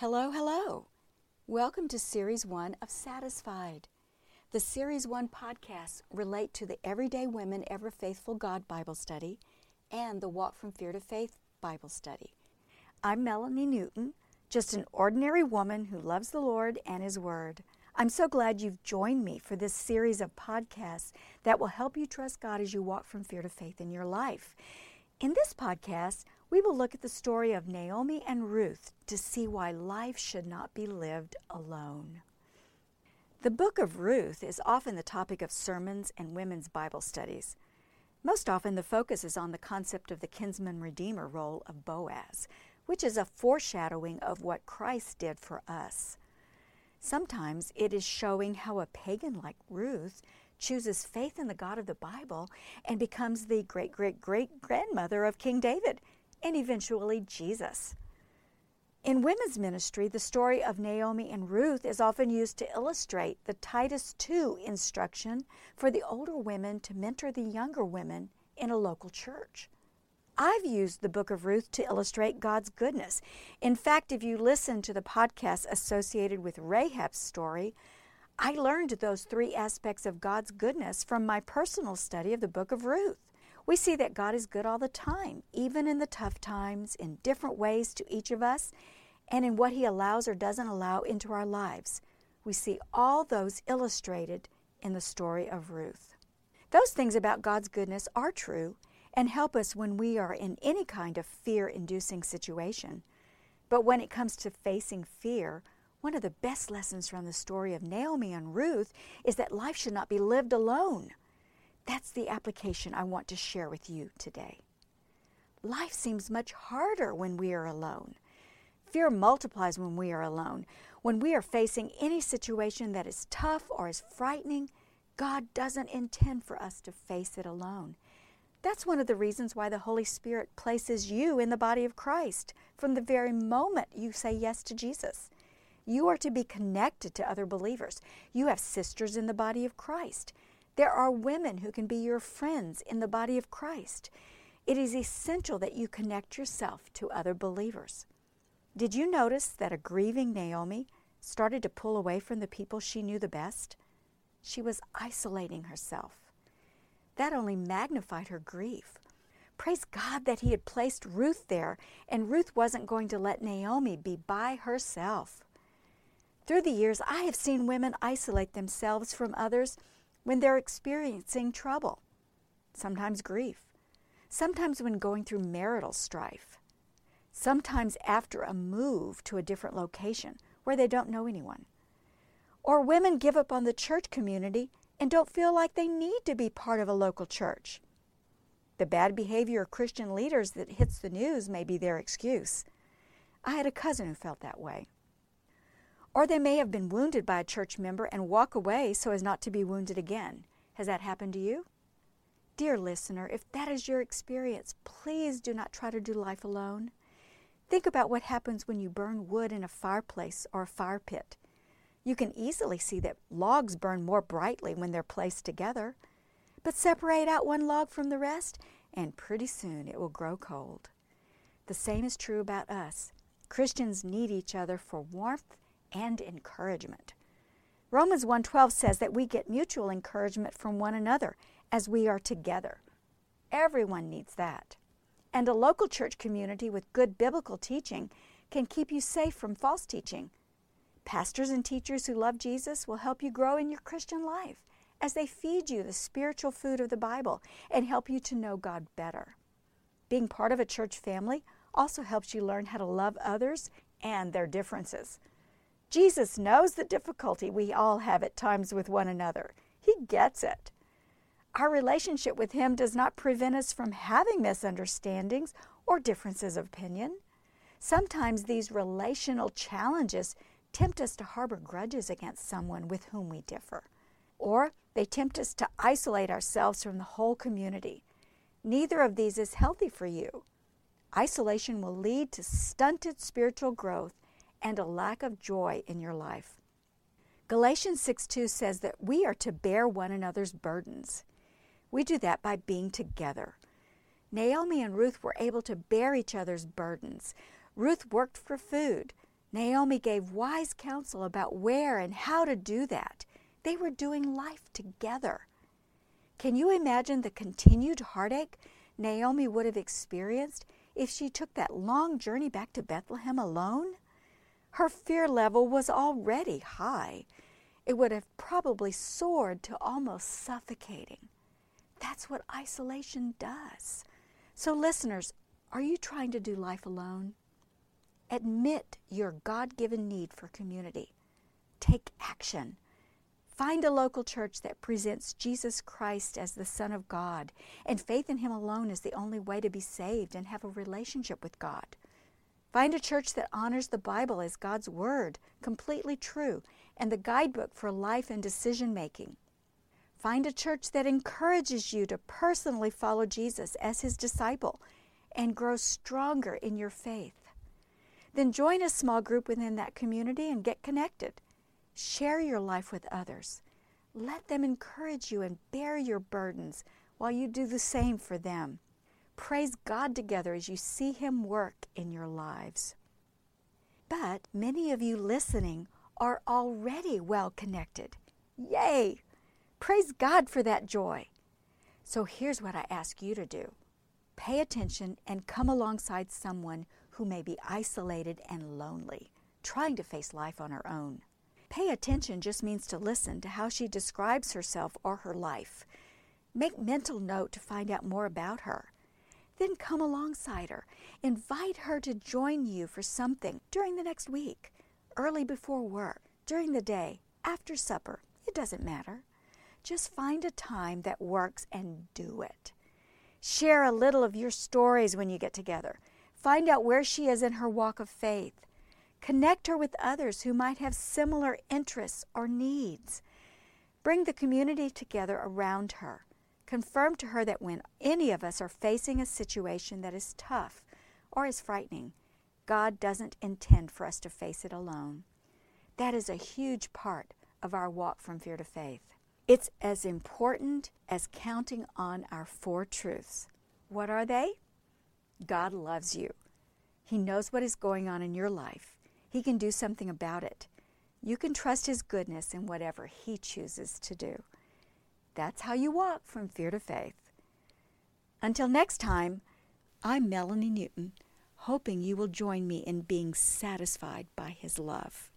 Hello, hello. Welcome to Series 1 of Satisfied. The Series 1 podcasts relate to the Everyday Women Ever Faithful God Bible Study and the Walk from Fear to Faith Bible Study. I'm Melanie Newton, just an ordinary woman who loves the Lord and His Word. I'm so glad you've joined me for this series of podcasts that will help you trust God as you walk from fear to faith in your life. In this podcast, we will look at the story of Naomi and Ruth to see why life should not be lived alone. The book of Ruth is often the topic of sermons and women's Bible studies. Most often, the focus is on the concept of the kinsman redeemer role of Boaz, which is a foreshadowing of what Christ did for us. Sometimes it is showing how a pagan like Ruth chooses faith in the God of the Bible and becomes the great great great grandmother of King David and eventually Jesus. In women's ministry, the story of Naomi and Ruth is often used to illustrate the Titus II instruction for the older women to mentor the younger women in a local church. I've used the book of Ruth to illustrate God's goodness. In fact, if you listen to the podcast associated with Rahab's story, I learned those three aspects of God's goodness from my personal study of the book of Ruth. We see that God is good all the time, even in the tough times, in different ways to each of us, and in what He allows or doesn't allow into our lives. We see all those illustrated in the story of Ruth. Those things about God's goodness are true and help us when we are in any kind of fear inducing situation. But when it comes to facing fear, one of the best lessons from the story of Naomi and Ruth is that life should not be lived alone. That's the application I want to share with you today. Life seems much harder when we are alone. Fear multiplies when we are alone. When we are facing any situation that is tough or is frightening, God doesn't intend for us to face it alone. That's one of the reasons why the Holy Spirit places you in the body of Christ from the very moment you say yes to Jesus. You are to be connected to other believers. You have sisters in the body of Christ. There are women who can be your friends in the body of Christ. It is essential that you connect yourself to other believers. Did you notice that a grieving Naomi started to pull away from the people she knew the best? She was isolating herself. That only magnified her grief. Praise God that He had placed Ruth there, and Ruth wasn't going to let Naomi be by herself. Through the years, I have seen women isolate themselves from others when they're experiencing trouble, sometimes grief, sometimes when going through marital strife, sometimes after a move to a different location where they don't know anyone. Or women give up on the church community and don't feel like they need to be part of a local church. The bad behavior of Christian leaders that hits the news may be their excuse. I had a cousin who felt that way. Or they may have been wounded by a church member and walk away so as not to be wounded again. Has that happened to you? Dear listener, if that is your experience, please do not try to do life alone. Think about what happens when you burn wood in a fireplace or a fire pit. You can easily see that logs burn more brightly when they're placed together. But separate out one log from the rest, and pretty soon it will grow cold. The same is true about us. Christians need each other for warmth and encouragement. Romans 1:12 says that we get mutual encouragement from one another as we are together. Everyone needs that. And a local church community with good biblical teaching can keep you safe from false teaching. Pastors and teachers who love Jesus will help you grow in your Christian life as they feed you the spiritual food of the Bible and help you to know God better. Being part of a church family also helps you learn how to love others and their differences. Jesus knows the difficulty we all have at times with one another. He gets it. Our relationship with Him does not prevent us from having misunderstandings or differences of opinion. Sometimes these relational challenges tempt us to harbor grudges against someone with whom we differ, or they tempt us to isolate ourselves from the whole community. Neither of these is healthy for you. Isolation will lead to stunted spiritual growth and a lack of joy in your life. Galatians 6 2 says that we are to bear one another's burdens. We do that by being together. Naomi and Ruth were able to bear each other's burdens. Ruth worked for food. Naomi gave wise counsel about where and how to do that. They were doing life together. Can you imagine the continued heartache Naomi would have experienced if she took that long journey back to Bethlehem alone? Her fear level was already high. It would have probably soared to almost suffocating. That's what isolation does. So, listeners, are you trying to do life alone? Admit your God given need for community. Take action. Find a local church that presents Jesus Christ as the Son of God, and faith in Him alone is the only way to be saved and have a relationship with God. Find a church that honors the Bible as God's Word, completely true, and the guidebook for life and decision making. Find a church that encourages you to personally follow Jesus as His disciple and grow stronger in your faith. Then join a small group within that community and get connected. Share your life with others. Let them encourage you and bear your burdens while you do the same for them. Praise God together as you see Him work in your lives. But many of you listening are already well connected. Yay! Praise God for that joy. So here's what I ask you to do pay attention and come alongside someone who may be isolated and lonely, trying to face life on her own. Pay attention just means to listen to how she describes herself or her life. Make mental note to find out more about her. Then come alongside her. Invite her to join you for something during the next week, early before work, during the day, after supper. It doesn't matter. Just find a time that works and do it. Share a little of your stories when you get together. Find out where she is in her walk of faith. Connect her with others who might have similar interests or needs. Bring the community together around her. Confirm to her that when any of us are facing a situation that is tough or is frightening, God doesn't intend for us to face it alone. That is a huge part of our walk from fear to faith. It's as important as counting on our four truths. What are they? God loves you. He knows what is going on in your life. He can do something about it. You can trust His goodness in whatever He chooses to do. That's how you walk from fear to faith. Until next time, I'm Melanie Newton, hoping you will join me in being satisfied by His love.